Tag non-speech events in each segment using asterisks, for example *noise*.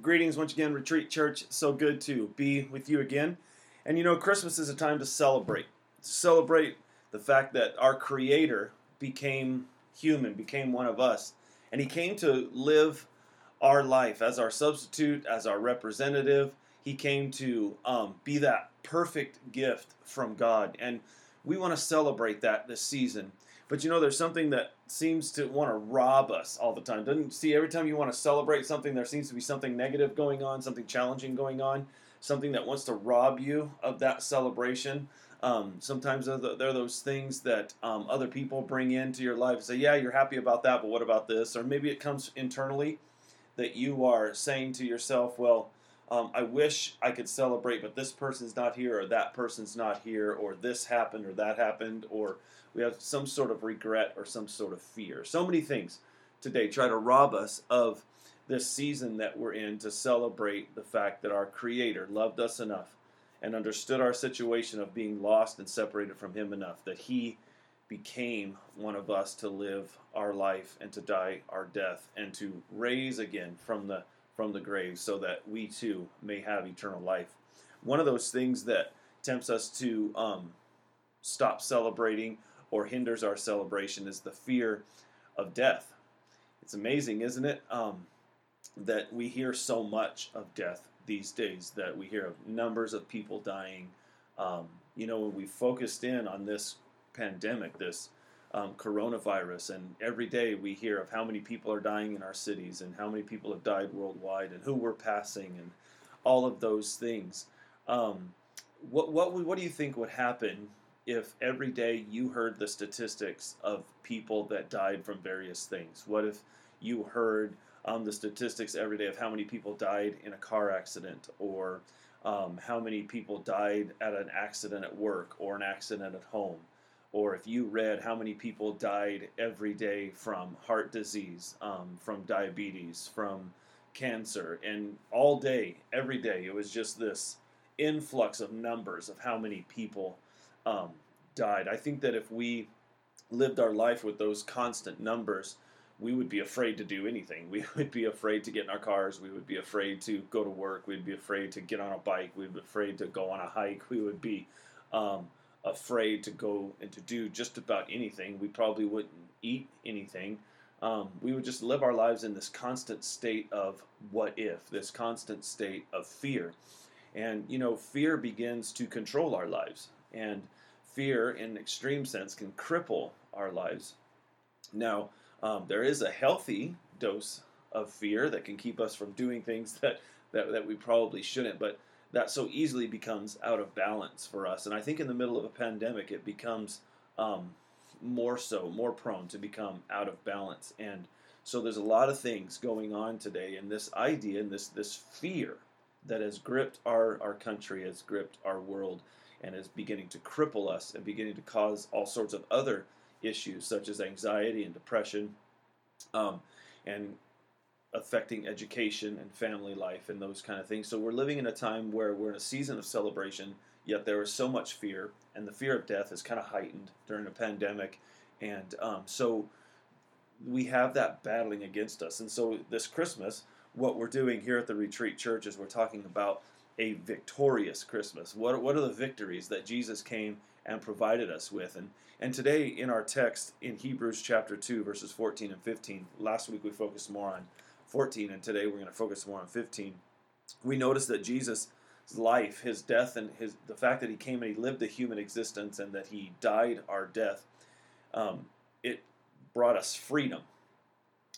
Greetings once again, Retreat Church. So good to be with you again. And you know, Christmas is a time to celebrate. To celebrate the fact that our Creator became human, became one of us, and He came to live our life as our substitute, as our representative. He came to um, be that perfect gift from God. And we want to celebrate that this season. But you know, there's something that seems to want to rob us all the time. Doesn't see every time you want to celebrate something, there seems to be something negative going on, something challenging going on, something that wants to rob you of that celebration. Um, sometimes there are those things that um, other people bring into your life and say, Yeah, you're happy about that, but what about this? Or maybe it comes internally that you are saying to yourself, Well, um, I wish I could celebrate, but this person's not here, or that person's not here, or this happened, or that happened, or we have some sort of regret or some sort of fear. So many things today try to rob us of this season that we're in to celebrate the fact that our Creator loved us enough and understood our situation of being lost and separated from Him enough that He became one of us to live our life and to die our death and to raise again from the from the grave so that we too may have eternal life. One of those things that tempts us to um, stop celebrating or hinders our celebration is the fear of death. It's amazing, isn't it, um, that we hear so much of death these days, that we hear of numbers of people dying. Um, you know, when we focused in on this pandemic, this um, coronavirus, and every day we hear of how many people are dying in our cities and how many people have died worldwide and who we're passing and all of those things. Um, what, what, what do you think would happen if every day you heard the statistics of people that died from various things? What if you heard um, the statistics every day of how many people died in a car accident or um, how many people died at an accident at work or an accident at home? Or if you read how many people died every day from heart disease, um, from diabetes, from cancer, and all day, every day, it was just this influx of numbers of how many people um, died. I think that if we lived our life with those constant numbers, we would be afraid to do anything. We *laughs* would be afraid to get in our cars. We would be afraid to go to work. We'd be afraid to get on a bike. We'd be afraid to go on a hike. We would be um, afraid to go and to do just about anything. We probably wouldn't eat anything. Um, we would just live our lives in this constant state of what if, this constant state of fear. And, you know, fear begins to control our lives. And fear, in extreme sense, can cripple our lives. Now, um, there is a healthy dose of fear that can keep us from doing things *laughs* that, that, that we probably shouldn't, but that so easily becomes out of balance for us. And I think in the middle of a pandemic, it becomes um, more so, more prone to become out of balance. And so there's a lot of things going on today, and this idea and this this fear that has gripped our, our country, has gripped our world, and is beginning to cripple us and beginning to cause all sorts of other issues such as anxiety and depression um, and affecting education and family life and those kind of things. So we're living in a time where we're in a season of celebration, yet there is so much fear, and the fear of death is kind of heightened during a pandemic. And um, so we have that battling against us. And so this Christmas, what we're doing here at the Retreat Church is we're talking about a victorious Christmas. What, what are the victories that Jesus came and provided us with? And, and today in our text in Hebrews chapter 2, verses 14 and 15, last week we focused more on 14, and today we're going to focus more on 15. We notice that Jesus' life, his death, and his the fact that he came and he lived a human existence and that he died our death, um, it brought us freedom.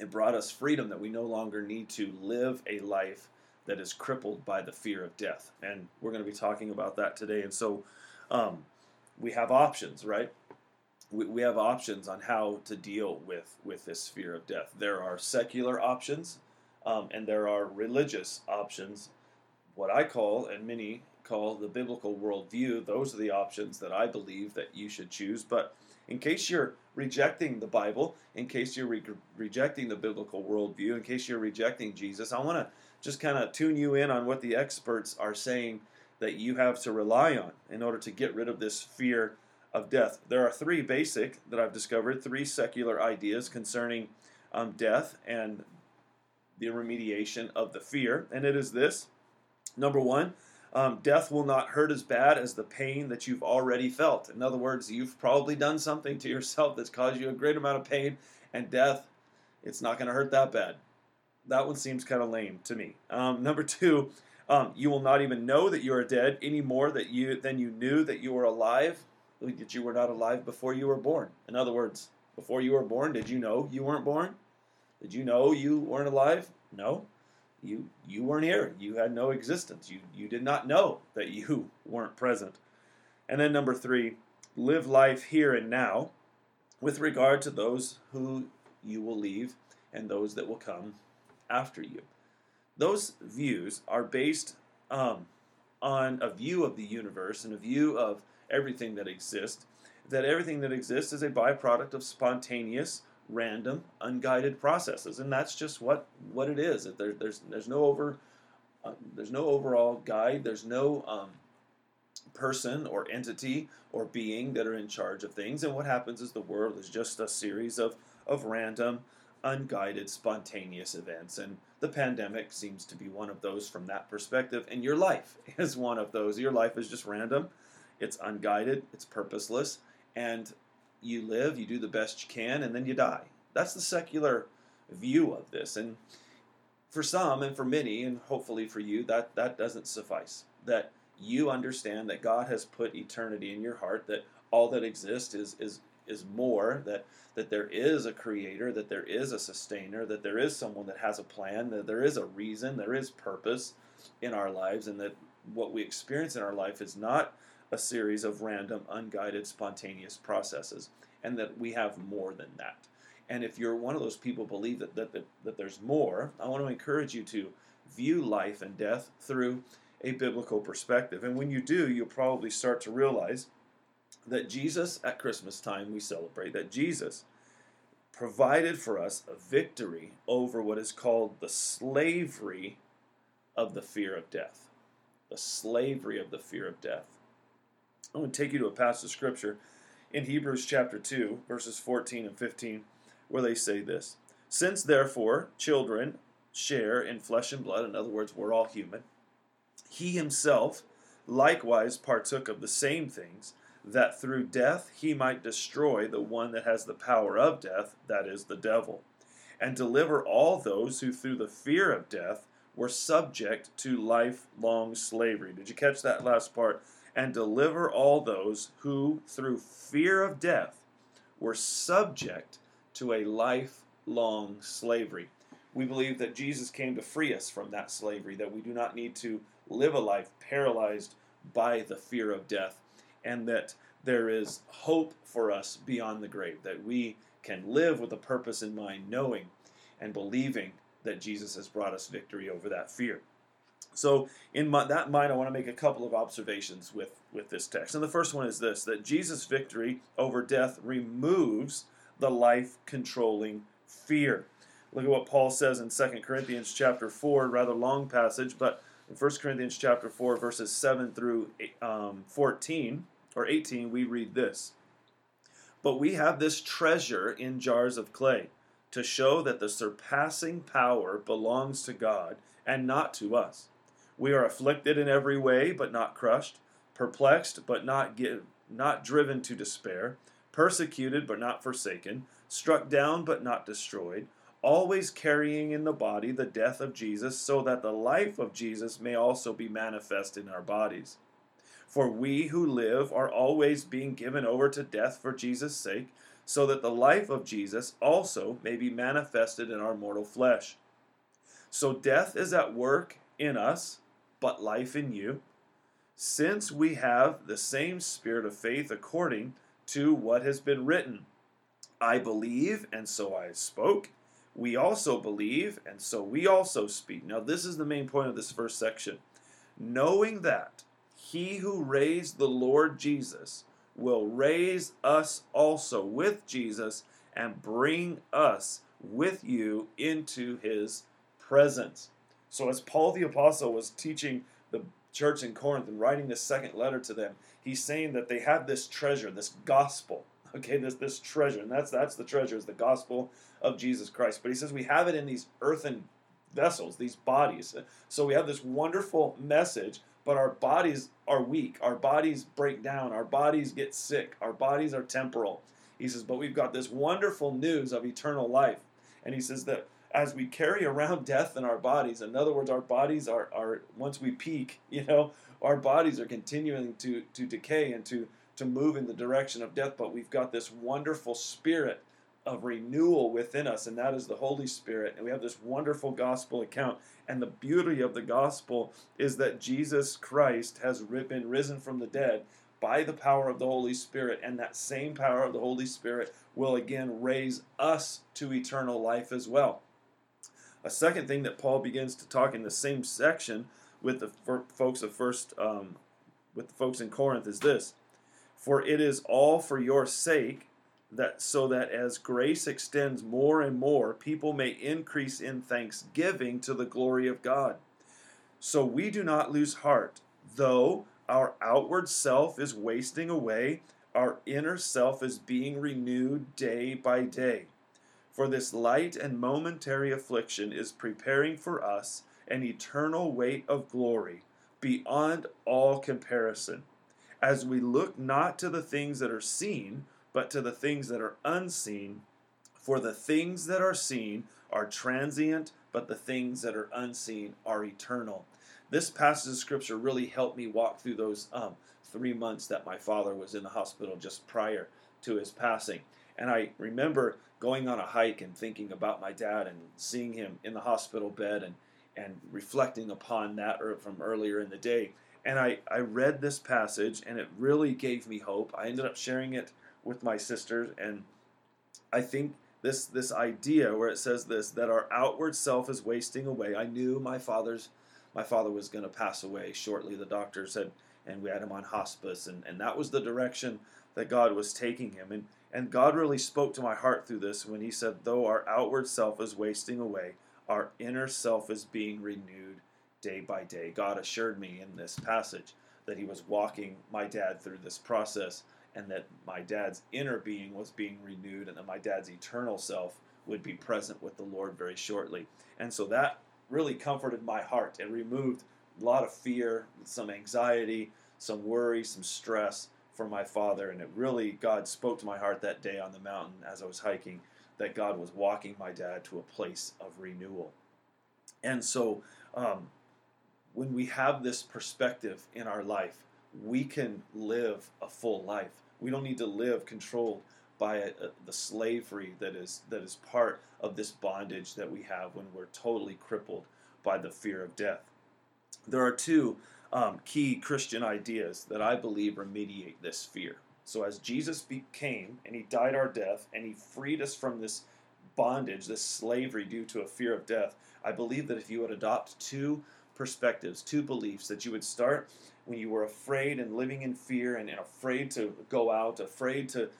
It brought us freedom that we no longer need to live a life that is crippled by the fear of death. And we're going to be talking about that today. And so um, we have options, right? We, we have options on how to deal with, with this fear of death. There are secular options um, and there are religious options. What I call, and many call the biblical worldview, those are the options that I believe that you should choose. But in case you're rejecting the Bible, in case you're re- rejecting the biblical worldview, in case you're rejecting Jesus, I want to just kind of tune you in on what the experts are saying that you have to rely on in order to get rid of this fear of death. There are three basic that I've discovered, three secular ideas concerning um, death and the remediation of the fear, and it is this number one, um, death will not hurt as bad as the pain that you've already felt. In other words, you've probably done something to yourself that's caused you a great amount of pain, and death, it's not going to hurt that bad. That one seems kind of lame to me. Um, number two, um, you will not even know that you are dead any more that you than you knew that you were alive, that you were not alive before you were born. In other words, before you were born, did you know you weren't born? Did you know you weren't alive? No. You you weren't here. You had no existence. You you did not know that you *laughs* weren't present. And then number 3, live life here and now with regard to those who you will leave and those that will come after you those views are based um, on a view of the universe and a view of everything that exists. That everything that exists is a byproduct of spontaneous, random, unguided processes, and that's just what what it is. There, there's there's no over uh, there's no overall guide. There's no um, person or entity or being that are in charge of things. And what happens is the world is just a series of of random unguided, spontaneous events. And the pandemic seems to be one of those from that perspective. And your life *laughs* is one of those. Your life is just random, it's unguided, it's purposeless, and you live, you do the best you can, and then you die. That's the secular view of this. And for some and for many, and hopefully for you, that, that doesn't suffice. That you understand that God has put eternity in your heart, that all that exists is, is is more that that there is a creator, that there is a sustainer, that there is someone that has a plan, that there is a reason, there is purpose in our lives, and that what we experience in our life is not a series of random, unguided, spontaneous processes, and that we have more than that. And if you're one of those people believe that, that, that, that there's more, I want to encourage you to view life and death through a biblical perspective. And when you do, you'll probably start to realize that Jesus, at Christmas time, we celebrate that Jesus provided for us a victory over what is called the slavery of the fear of death. The slavery of the fear of death. I'm going to take you to a passage of scripture in Hebrews chapter 2, verses 14 and 15, where they say this Since therefore children share in flesh and blood, in other words, we're all human, he himself likewise partook of the same things that through death he might destroy the one that has the power of death, that is, the devil, and deliver all those who through the fear of death were subject to lifelong slavery. Did you catch that last part? And deliver all those who through fear of death were subject to a lifelong slavery. We believe that Jesus came to free us from that slavery, that we do not need to live a life paralyzed by the fear of death and that there is hope for us beyond the grave, that we can live with a purpose in mind, knowing and believing that Jesus has brought us victory over that fear. So, in my, that mind, I want to make a couple of observations with, with this text. And the first one is this that Jesus' victory over death removes the life controlling fear. Look at what Paul says in 2 Corinthians chapter 4, rather long passage, but in 1 Corinthians chapter 4, verses 7 through um, 14 or 18, we read this. But we have this treasure in jars of clay to show that the surpassing power belongs to God and not to us. We are afflicted in every way, but not crushed, perplexed, but not, give, not driven to despair, persecuted, but not forsaken, struck down, but not destroyed always carrying in the body the death of Jesus, so that the life of Jesus may also be manifest in our bodies. For we who live are always being given over to death for Jesus' sake, so that the life of Jesus also may be manifested in our mortal flesh. So death is at work in us, but life in you, since we have the same spirit of faith according to what has been written. I believe, and so I spoke we also believe, and so we also speak. Now, this is the main point of this first section. Knowing that he who raised the Lord Jesus will raise us also with Jesus and bring us with you into his presence. So, as Paul the Apostle was teaching the church in Corinth and writing this second letter to them, he's saying that they have this treasure, this gospel, *laughs* okay, this, this treasure, and that's, that's the treasure, is the gospel of Jesus Christ. But he says we have it in these earthen vessels, these bodies. So we have this wonderful message, but our bodies are weak. Our bodies break down. Our bodies get sick. Our bodies are temporal. He says, but we've got this wonderful news of eternal life. And he says that as we carry around death in our bodies, in other words, our bodies are, are once we peak, *laughs* you know, our bodies are continuing to, to decay and to, to move in the direction of death, but we've got this wonderful spirit of renewal within us, and that is the Holy Spirit. And we have this wonderful gospel account. And the beauty of the gospel is that Jesus Christ has been risen from the dead by the power of the Holy Spirit, and that same power of the Holy Spirit will again raise us to eternal life as well. A second thing that Paul begins to talk in the same section with the folks of first, um, with the folks in Corinth is this: For it is all for your sake that so that as grace extends more and more, people may increase in thanksgiving to the glory of God. So we do not lose heart, though our outward self is wasting away, our inner self is being renewed day by day. For this light and momentary affliction is preparing for us an eternal weight of glory beyond all comparison, as we look not to the things that are seen but to the things that are unseen. For the things that are seen are transient, but the things that are unseen are eternal. This passage of scripture really helped me walk through those um, three months that my father was in the hospital just prior to his passing. And I remember going on a hike and thinking about my dad and seeing him in the hospital bed and, and reflecting upon that from earlier in the day. And I, I read this passage and it really gave me hope. I ended up sharing it with my sisters, and I think this this idea where it says this that our outward self is wasting away. I knew my father's my father was going to pass away shortly. The doctor said, and we had him on hospice, and, and that was the direction that God was taking him. And and God really spoke to my heart through this when He said, though our outward self is wasting away, our inner self is being renewed day by day. God assured me in this passage that He was walking my dad through this process and that my dad's inner being was being renewed and that my dad's eternal self would be present with the Lord very shortly. And so that really comforted my heart and removed a lot of fear, some anxiety, some worry, some stress for my father. And it really, God spoke to my heart that day on the mountain as I was hiking that God was walking my dad to a place of renewal. And so, um, when we have this perspective in our life, we can live a full life. We don't need to live controlled by a, a, the slavery that is that is part of this bondage that we have when we're totally crippled by the fear of death. There are two um, key Christian ideas that I believe remediate this fear. So as Jesus became and he died our death and he freed us from this bondage, this slavery due to a fear of death, I believe that if you would adopt two perspectives, two beliefs, that you would start when you were afraid and living in fear and afraid to go out, afraid to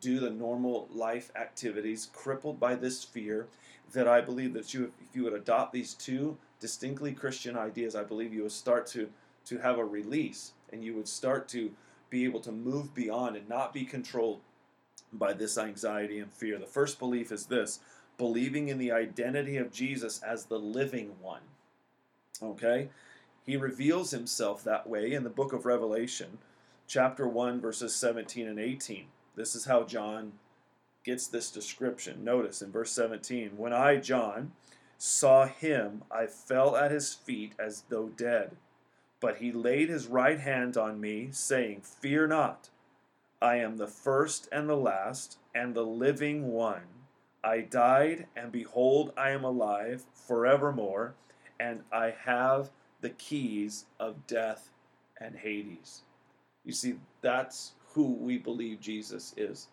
do the normal life activities, crippled by this fear, that I believe that you, if you would adopt these two distinctly Christian ideas, I believe you would start to, to have a release and you would start to be able to move beyond and not be controlled by this anxiety and fear. The first belief is this believing in the identity of Jesus as the living one. Okay? He reveals himself that way in the book of Revelation, chapter 1, verses 17 and 18. This is how John gets this description. Notice in verse 17 When I, John, saw him, I fell at his feet as though dead. But he laid his right hand on me, saying, Fear not. I am the first and the last, and the living one. I died, and behold, I am alive forevermore, and I have the keys of death and Hades. You see, that's who we believe Jesus is.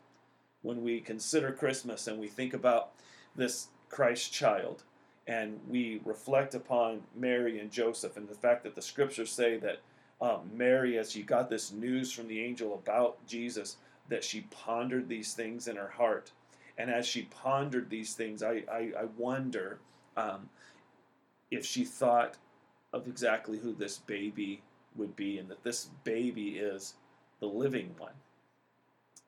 When we consider Christmas and we think about this Christ child, and we reflect upon Mary and Joseph and the fact that the scriptures say that um, Mary, as she got this news from the angel about Jesus, that she pondered these things in her heart. And as she pondered these things, I, I, I wonder um, if she thought of exactly who this baby would be, and that this baby is the living one.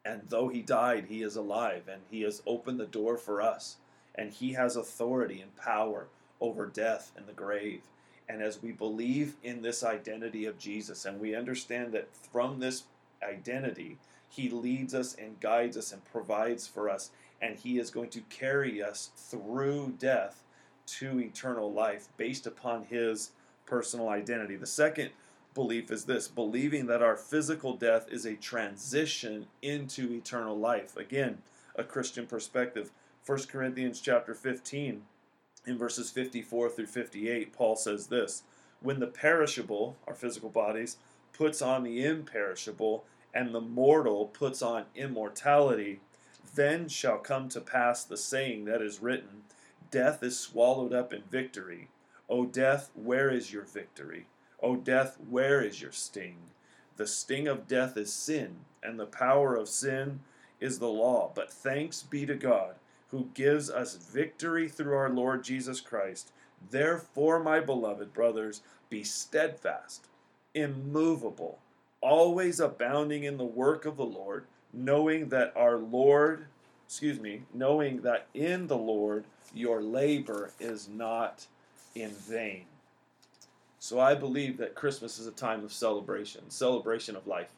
And though he died, he is alive, and he has opened the door for us, and he has authority and power over death and the grave. And as we believe in this identity of Jesus and we understand that from this identity, he leads us and guides us and provides for us, and he is going to carry us through death to eternal life based upon his personal identity. The second belief is this believing that our physical death is a transition into eternal life. Again, a Christian perspective. 1 Corinthians chapter 15 in verses 54 through 58 Paul says this, when the perishable, our physical bodies, puts on the imperishable and the mortal puts on immortality, then shall come to pass the saying that is written, death is swallowed up in victory. O death, where is your victory? O death, where is your sting? The sting of death is sin, and the power of sin is the law. But thanks be to God, who gives us victory through our Lord Jesus Christ. Therefore, my beloved brothers, be steadfast, immovable, always abounding in the work of the Lord, knowing that our Lord, excuse me, knowing that in the Lord your labor is not in vain. So I believe that Christmas is a time of celebration, celebration of life,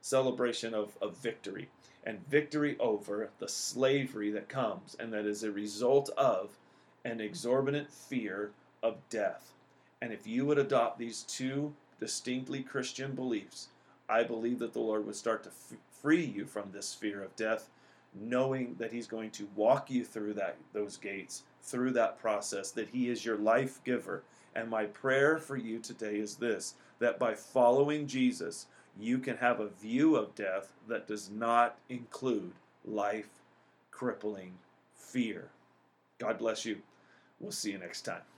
celebration of, of victory, and victory over the slavery that comes and that is a result of an exorbitant fear of death. And if you would adopt these two distinctly Christian beliefs, I believe that the Lord would start to f- free you from this fear of death, knowing that He's going to walk you through that those gates, through that process, that He is your life giver and my prayer for you today is this that by following Jesus, you can have a view of death that does not include life crippling fear. God bless you. We'll see you next time.